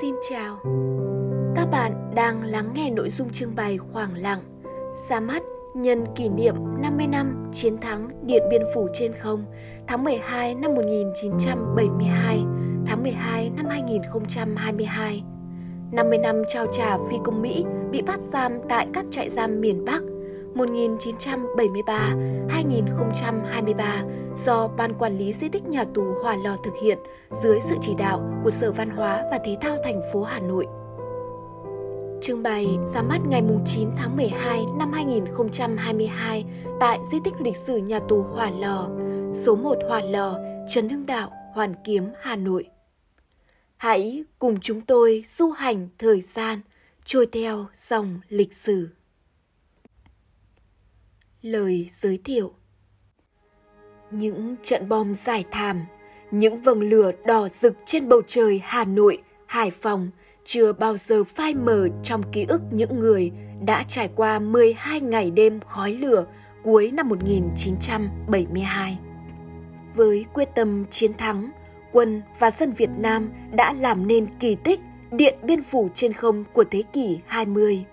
Xin chào. Các bạn đang lắng nghe nội dung trưng bày Khoảng lặng ra mắt nhân kỷ niệm 50 năm chiến thắng Điện Biên Phủ trên không tháng 12 năm 1972, tháng 12 năm 2022. 50 năm trao trả phi công Mỹ bị bắt giam tại các trại giam miền Bắc 1973-2023 do Ban Quản lý Di tích Nhà tù Hòa Lò thực hiện dưới sự chỉ đạo của Sở Văn hóa và Thể thao thành phố Hà Nội. Trưng bày ra mắt ngày 9 tháng 12 năm 2022 tại Di tích lịch sử Nhà tù Hòa Lò, số 1 Hòa Lò, Trần Hưng Đạo, Hoàn Kiếm, Hà Nội. Hãy cùng chúng tôi du hành thời gian, trôi theo dòng lịch sử. Lời giới thiệu Những trận bom giải thảm, những vầng lửa đỏ rực trên bầu trời Hà Nội, Hải Phòng chưa bao giờ phai mờ trong ký ức những người đã trải qua 12 ngày đêm khói lửa cuối năm 1972. Với quyết tâm chiến thắng, quân và dân Việt Nam đã làm nên kỳ tích Điện Biên Phủ trên không của thế kỷ 20.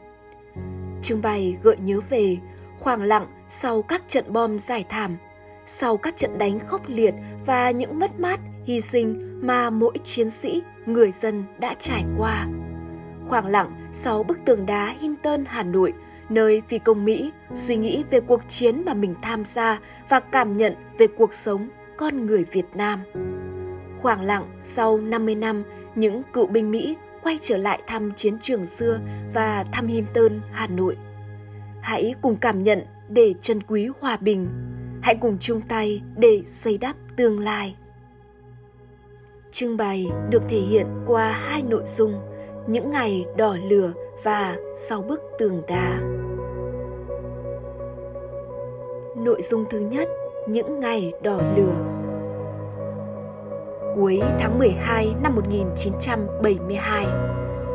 Trưng bày gợi nhớ về khoảng lặng sau các trận bom giải thảm, sau các trận đánh khốc liệt và những mất mát, hy sinh mà mỗi chiến sĩ, người dân đã trải qua. Khoảng lặng sau bức tường đá Hinton, Hà Nội, nơi phi công Mỹ suy nghĩ về cuộc chiến mà mình tham gia và cảm nhận về cuộc sống con người Việt Nam. Khoảng lặng sau 50 năm, những cựu binh Mỹ quay trở lại thăm chiến trường xưa và thăm Hinton, Hà Nội. Hãy cùng cảm nhận để trân quý hòa bình. Hãy cùng chung tay để xây đắp tương lai. Trưng bày được thể hiện qua hai nội dung, những ngày đỏ lửa và sau bức tường đá. Nội dung thứ nhất, những ngày đỏ lửa. Cuối tháng 12 năm 1972,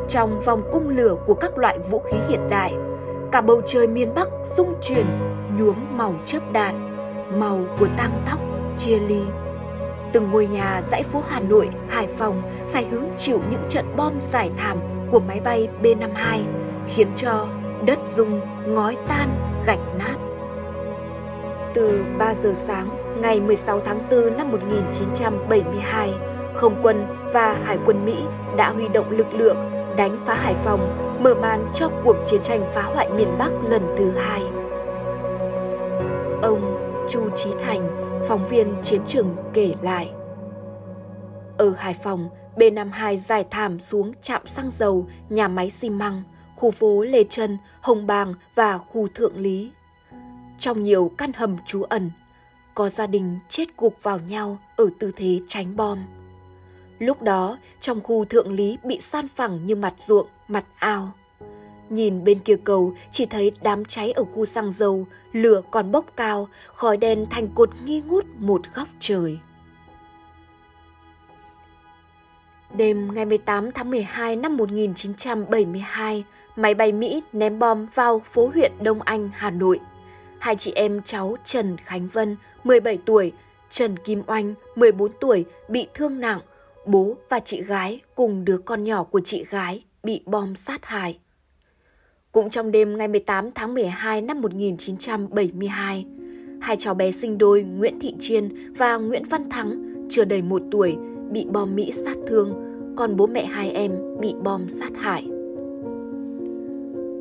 trong vòng cung lửa của các loại vũ khí hiện đại, cả bầu trời miền Bắc rung chuyển nhuốm màu chớp đạn, màu của tang tóc chia ly. Từng ngôi nhà dãy phố Hà Nội, Hải Phòng phải hứng chịu những trận bom giải thảm của máy bay B-52 khiến cho đất rung, ngói tan, gạch nát. Từ 3 giờ sáng ngày 16 tháng 4 năm 1972, Không quân và Hải quân Mỹ đã huy động lực lượng đánh phá Hải Phòng, mở màn cho cuộc chiến tranh phá hoại miền Bắc lần thứ hai. Ông Chu Trí Thành, phóng viên chiến trường kể lại. Ở Hải Phòng, B52 dài thảm xuống trạm xăng dầu, nhà máy xi măng, khu phố Lê Trân, Hồng Bàng và khu Thượng Lý. Trong nhiều căn hầm trú ẩn, có gia đình chết gục vào nhau ở tư thế tránh bom. Lúc đó, trong khu Thượng Lý bị san phẳng như mặt ruộng, mặt ao. Nhìn bên kia cầu chỉ thấy đám cháy ở khu xăng dầu, lửa còn bốc cao, khói đen thành cột nghi ngút một góc trời. Đêm ngày 18 tháng 12 năm 1972, máy bay Mỹ ném bom vào phố huyện Đông Anh, Hà Nội. Hai chị em cháu Trần Khánh Vân, 17 tuổi, Trần Kim Oanh, 14 tuổi, bị thương nặng. Bố và chị gái cùng đứa con nhỏ của chị gái bị bom sát hại. Cũng trong đêm ngày 18 tháng 12 năm 1972, hai cháu bé sinh đôi Nguyễn Thị Chiên và Nguyễn Văn Thắng chưa đầy một tuổi bị bom Mỹ sát thương, còn bố mẹ hai em bị bom sát hại.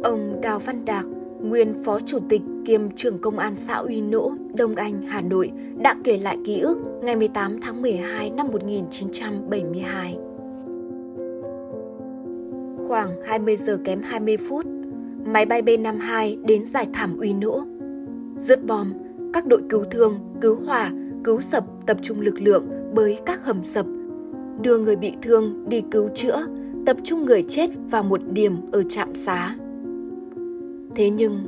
Ông Đào Văn Đạc, nguyên phó chủ tịch kiêm trưởng công an xã Uy Nỗ, Đông Anh, Hà Nội đã kể lại ký ức ngày 18 tháng 12 năm 1972. Khoảng 20 giờ kém 20 phút, máy bay B-52 đến giải thảm Uy Nỗ. Dứt bom, các đội cứu thương, cứu hỏa, cứu sập tập trung lực lượng bới các hầm sập, đưa người bị thương đi cứu chữa, tập trung người chết vào một điểm ở trạm xá. Thế nhưng,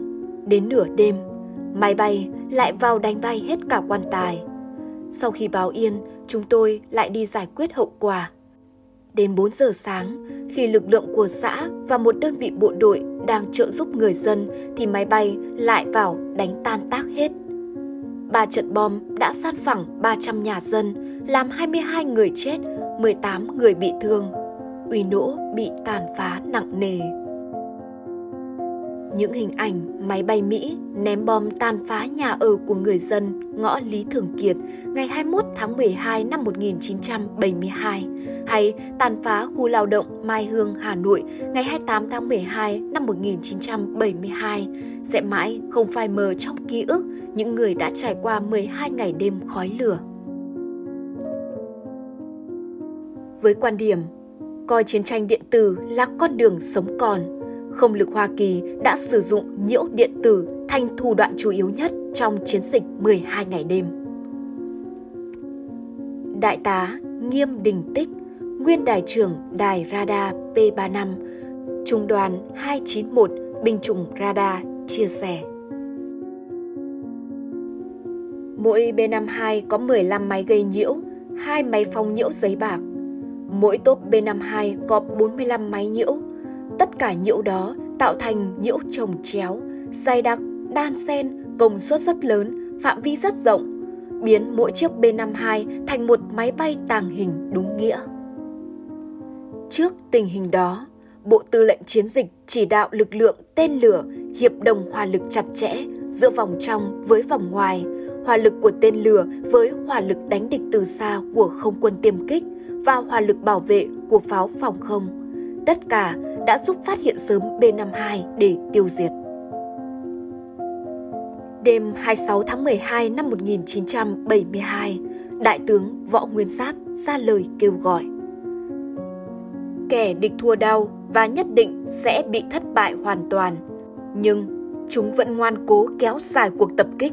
đến nửa đêm, máy bay lại vào đánh bay hết cả quan tài. Sau khi báo yên, chúng tôi lại đi giải quyết hậu quả. Đến 4 giờ sáng, khi lực lượng của xã và một đơn vị bộ đội đang trợ giúp người dân thì máy bay lại vào đánh tan tác hết. Ba trận bom đã san phẳng 300 nhà dân, làm 22 người chết, 18 người bị thương. uy nỗ bị tàn phá nặng nề. Những hình ảnh máy bay Mỹ ném bom tàn phá nhà ở của người dân ngõ Lý Thường Kiệt ngày 21 tháng 12 năm 1972 hay tàn phá khu lao động Mai Hương, Hà Nội ngày 28 tháng 12 năm 1972 sẽ mãi không phai mờ trong ký ức những người đã trải qua 12 ngày đêm khói lửa. Với quan điểm coi chiến tranh điện tử là con đường sống còn, không lực Hoa Kỳ đã sử dụng nhiễu điện tử thành thủ đoạn chủ yếu nhất trong chiến dịch 12 ngày đêm. Đại tá Nghiêm Đình Tích, nguyên đại trưởng đài radar P35, trung đoàn 291 binh chủng radar chia sẻ. Mỗi B52 có 15 máy gây nhiễu, hai máy phóng nhiễu giấy bạc. Mỗi tốp B52 có 45 máy nhiễu, Tất cả nhiễu đó tạo thành nhiễu trồng chéo, dày đặc, đan xen, công suất rất lớn, phạm vi rất rộng, biến mỗi chiếc B-52 thành một máy bay tàng hình đúng nghĩa. Trước tình hình đó, Bộ Tư lệnh Chiến dịch chỉ đạo lực lượng tên lửa hiệp đồng hòa lực chặt chẽ giữa vòng trong với vòng ngoài, hòa lực của tên lửa với hòa lực đánh địch từ xa của không quân tiêm kích và hòa lực bảo vệ của pháo phòng không. Tất cả đã giúp phát hiện sớm B52 để tiêu diệt. Đêm 26 tháng 12 năm 1972, Đại tướng Võ Nguyên Giáp ra lời kêu gọi. Kẻ địch thua đau và nhất định sẽ bị thất bại hoàn toàn, nhưng chúng vẫn ngoan cố kéo dài cuộc tập kích.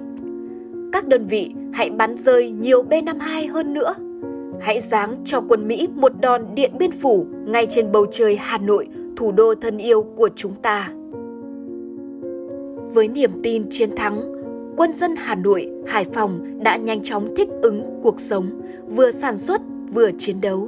Các đơn vị hãy bắn rơi nhiều B-52 hơn nữa. Hãy giáng cho quân Mỹ một đòn điện biên phủ ngay trên bầu trời Hà Nội thủ đô thân yêu của chúng ta. Với niềm tin chiến thắng, quân dân Hà Nội, Hải Phòng đã nhanh chóng thích ứng cuộc sống, vừa sản xuất vừa chiến đấu.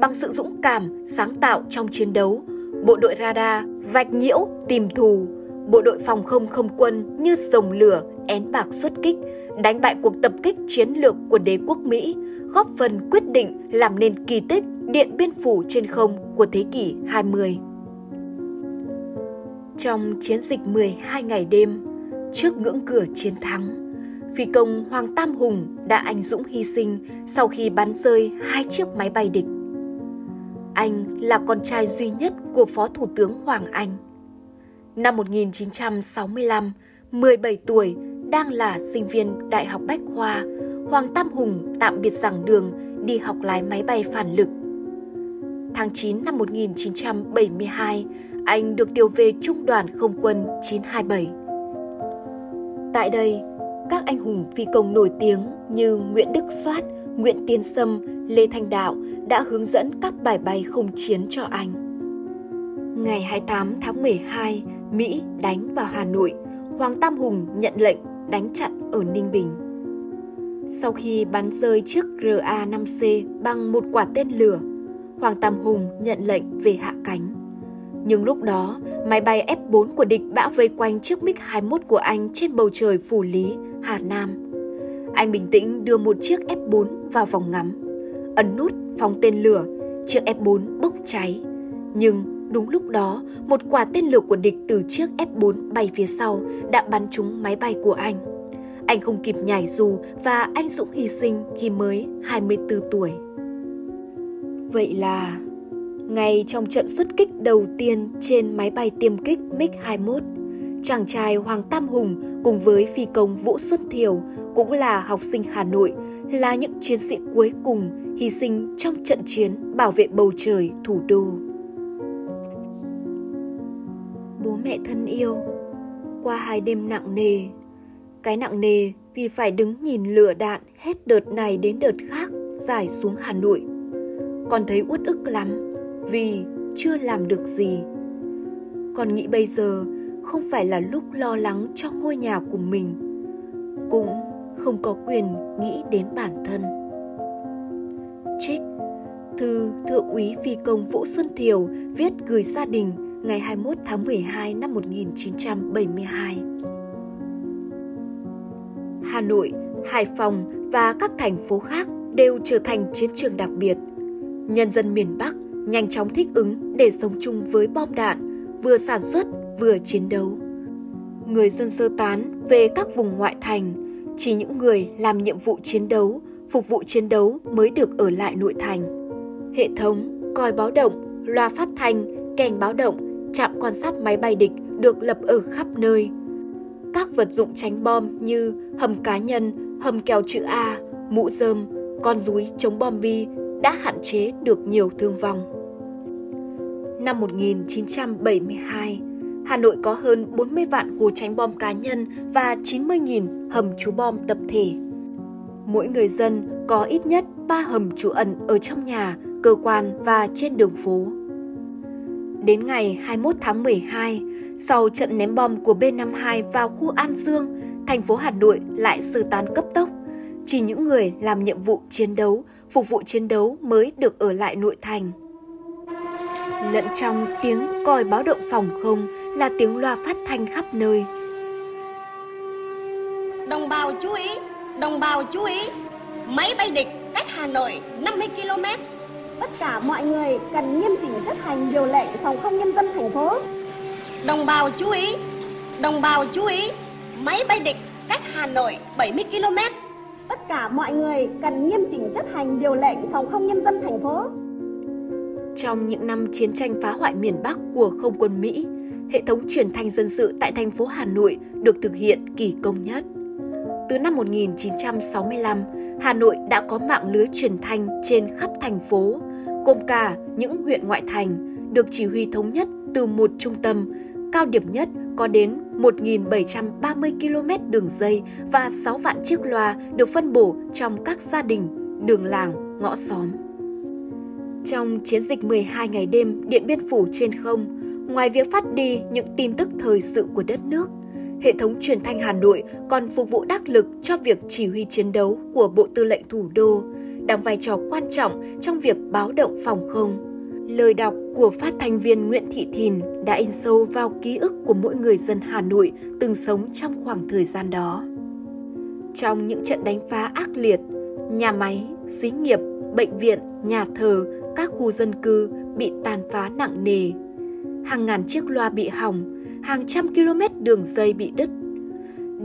Bằng sự dũng cảm, sáng tạo trong chiến đấu, bộ đội radar vạch nhiễu tìm thù, bộ đội phòng không không quân như rồng lửa én bạc xuất kích, đánh bại cuộc tập kích chiến lược của đế quốc Mỹ, góp phần quyết định làm nên kỳ tích Điện Biên Phủ trên không của thế kỷ 20. Trong chiến dịch 12 ngày đêm, trước ngưỡng cửa chiến thắng, phi công Hoàng Tam Hùng đã anh dũng hy sinh sau khi bắn rơi hai chiếc máy bay địch. Anh là con trai duy nhất của Phó Thủ tướng Hoàng Anh. Năm 1965, 17 tuổi, đang là sinh viên Đại học Bách Khoa, Hoàng Tam Hùng tạm biệt giảng đường đi học lái máy bay phản lực. Tháng 9 năm 1972, anh được điều về Trung đoàn Không quân 927. Tại đây, các anh hùng phi công nổi tiếng như Nguyễn Đức Soát, Nguyễn Tiến Sâm, Lê Thanh Đạo đã hướng dẫn các bài bay không chiến cho anh. Ngày 28 tháng 12, Mỹ đánh vào Hà Nội, Hoàng Tam Hùng nhận lệnh đánh chặn ở Ninh Bình. Sau khi bắn rơi chiếc RA-5C bằng một quả tên lửa, Hoàng Tam Hùng nhận lệnh về hạ cánh. Nhưng lúc đó, máy bay F-4 của địch bão vây quanh chiếc MiG-21 của anh trên bầu trời phủ lý, Hà Nam. Anh bình tĩnh đưa một chiếc F-4 vào vòng ngắm, ấn nút phóng tên lửa, chiếc F-4 bốc cháy. Nhưng đúng lúc đó, một quả tên lửa của địch từ chiếc F-4 bay phía sau đã bắn trúng máy bay của anh. Anh không kịp nhảy dù và anh dũng hy sinh khi mới 24 tuổi. Vậy là ngay trong trận xuất kích đầu tiên trên máy bay tiêm kích MiG-21, chàng trai Hoàng Tam Hùng cùng với phi công Vũ Xuân Thiều cũng là học sinh Hà Nội, là những chiến sĩ cuối cùng hy sinh trong trận chiến bảo vệ bầu trời thủ đô. Bố mẹ thân yêu, qua hai đêm nặng nề, cái nặng nề vì phải đứng nhìn lửa đạn hết đợt này đến đợt khác giải xuống Hà Nội. Con thấy uất ức lắm vì chưa làm được gì con nghĩ bây giờ không phải là lúc lo lắng cho ngôi nhà của mình cũng không có quyền nghĩ đến bản thân trích thư thượng úy phi công Vũ Xuân Thiều viết gửi gia đình ngày 21 tháng 12 năm 1972. Hà Nội, Hải Phòng và các thành phố khác đều trở thành chiến trường đặc biệt. Nhân dân miền Bắc nhanh chóng thích ứng để sống chung với bom đạn, vừa sản xuất vừa chiến đấu. Người dân sơ tán về các vùng ngoại thành, chỉ những người làm nhiệm vụ chiến đấu, phục vụ chiến đấu mới được ở lại nội thành. Hệ thống, còi báo động, loa phát thanh, kèn báo động, trạm quan sát máy bay địch được lập ở khắp nơi. Các vật dụng tránh bom như hầm cá nhân, hầm kèo chữ A, mũ rơm, con rúi chống bom bi đã hạn chế được nhiều thương vong. Năm 1972, Hà Nội có hơn 40 vạn hồ tránh bom cá nhân và 90.000 hầm trú bom tập thể. Mỗi người dân có ít nhất 3 hầm trú ẩn ở trong nhà, cơ quan và trên đường phố. Đến ngày 21 tháng 12, sau trận ném bom của B-52 vào khu An Dương, thành phố Hà Nội lại sơ tán cấp tốc. Chỉ những người làm nhiệm vụ chiến đấu, phục vụ chiến đấu mới được ở lại nội thành. Lẫn trong tiếng còi báo động phòng không là tiếng loa phát thanh khắp nơi. Đồng bào chú ý, đồng bào chú ý, máy bay địch cách Hà Nội 50 km. Tất cả mọi người cần nghiêm chỉnh chấp hành điều lệnh phòng không nhân dân thành phố. Đồng bào chú ý, đồng bào chú ý, máy bay địch cách Hà Nội 70 km. Tất cả mọi người cần nghiêm chỉnh chấp hành điều lệnh phòng không nhân dân thành phố. Trong những năm chiến tranh phá hoại miền Bắc của không quân Mỹ, hệ thống truyền thanh dân sự tại thành phố Hà Nội được thực hiện kỳ công nhất. Từ năm 1965, Hà Nội đã có mạng lưới truyền thanh trên khắp thành phố, gồm cả những huyện ngoại thành, được chỉ huy thống nhất từ một trung tâm, cao điểm nhất có đến 1.730 km đường dây và 6 vạn chiếc loa được phân bổ trong các gia đình, đường làng, ngõ xóm. Trong chiến dịch 12 ngày đêm Điện Biên Phủ trên không, ngoài việc phát đi những tin tức thời sự của đất nước, hệ thống truyền thanh Hà Nội còn phục vụ đắc lực cho việc chỉ huy chiến đấu của Bộ Tư lệnh Thủ đô, đóng vai trò quan trọng trong việc báo động phòng không. Lời đọc của phát thanh viên Nguyễn Thị Thìn đã in sâu vào ký ức của mỗi người dân Hà Nội từng sống trong khoảng thời gian đó. Trong những trận đánh phá ác liệt, nhà máy, xí nghiệp, bệnh viện, nhà thờ, các khu dân cư bị tàn phá nặng nề. Hàng ngàn chiếc loa bị hỏng, hàng trăm km đường dây bị đứt.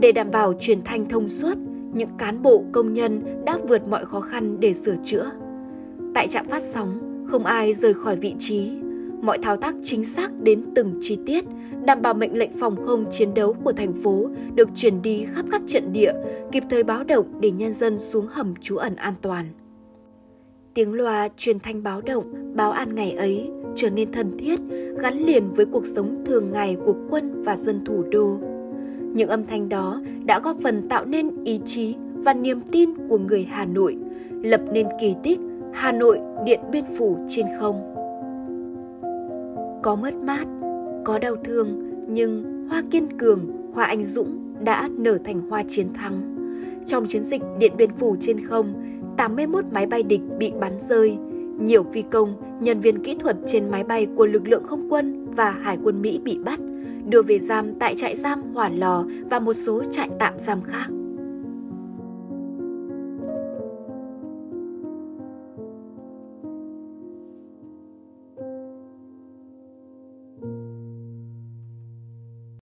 Để đảm bảo truyền thanh thông suốt, những cán bộ công nhân đã vượt mọi khó khăn để sửa chữa. Tại trạm phát sóng, không ai rời khỏi vị trí. Mọi thao tác chính xác đến từng chi tiết, đảm bảo mệnh lệnh phòng không chiến đấu của thành phố được truyền đi khắp các trận địa, kịp thời báo động để nhân dân xuống hầm trú ẩn an toàn. Tiếng loa truyền thanh báo động, báo an ngày ấy trở nên thân thiết, gắn liền với cuộc sống thường ngày của quân và dân thủ đô. Những âm thanh đó đã góp phần tạo nên ý chí và niềm tin của người Hà Nội, lập nên kỳ tích Hà Nội Điện Biên Phủ trên không. Có mất mát, có đau thương, nhưng hoa kiên cường, hoa anh dũng đã nở thành hoa chiến thắng. Trong chiến dịch Điện Biên Phủ trên không, 81 máy bay địch bị bắn rơi. Nhiều phi công, nhân viên kỹ thuật trên máy bay của lực lượng không quân và hải quân Mỹ bị bắt, đưa về giam tại trại giam Hỏa Lò và một số trại tạm giam khác.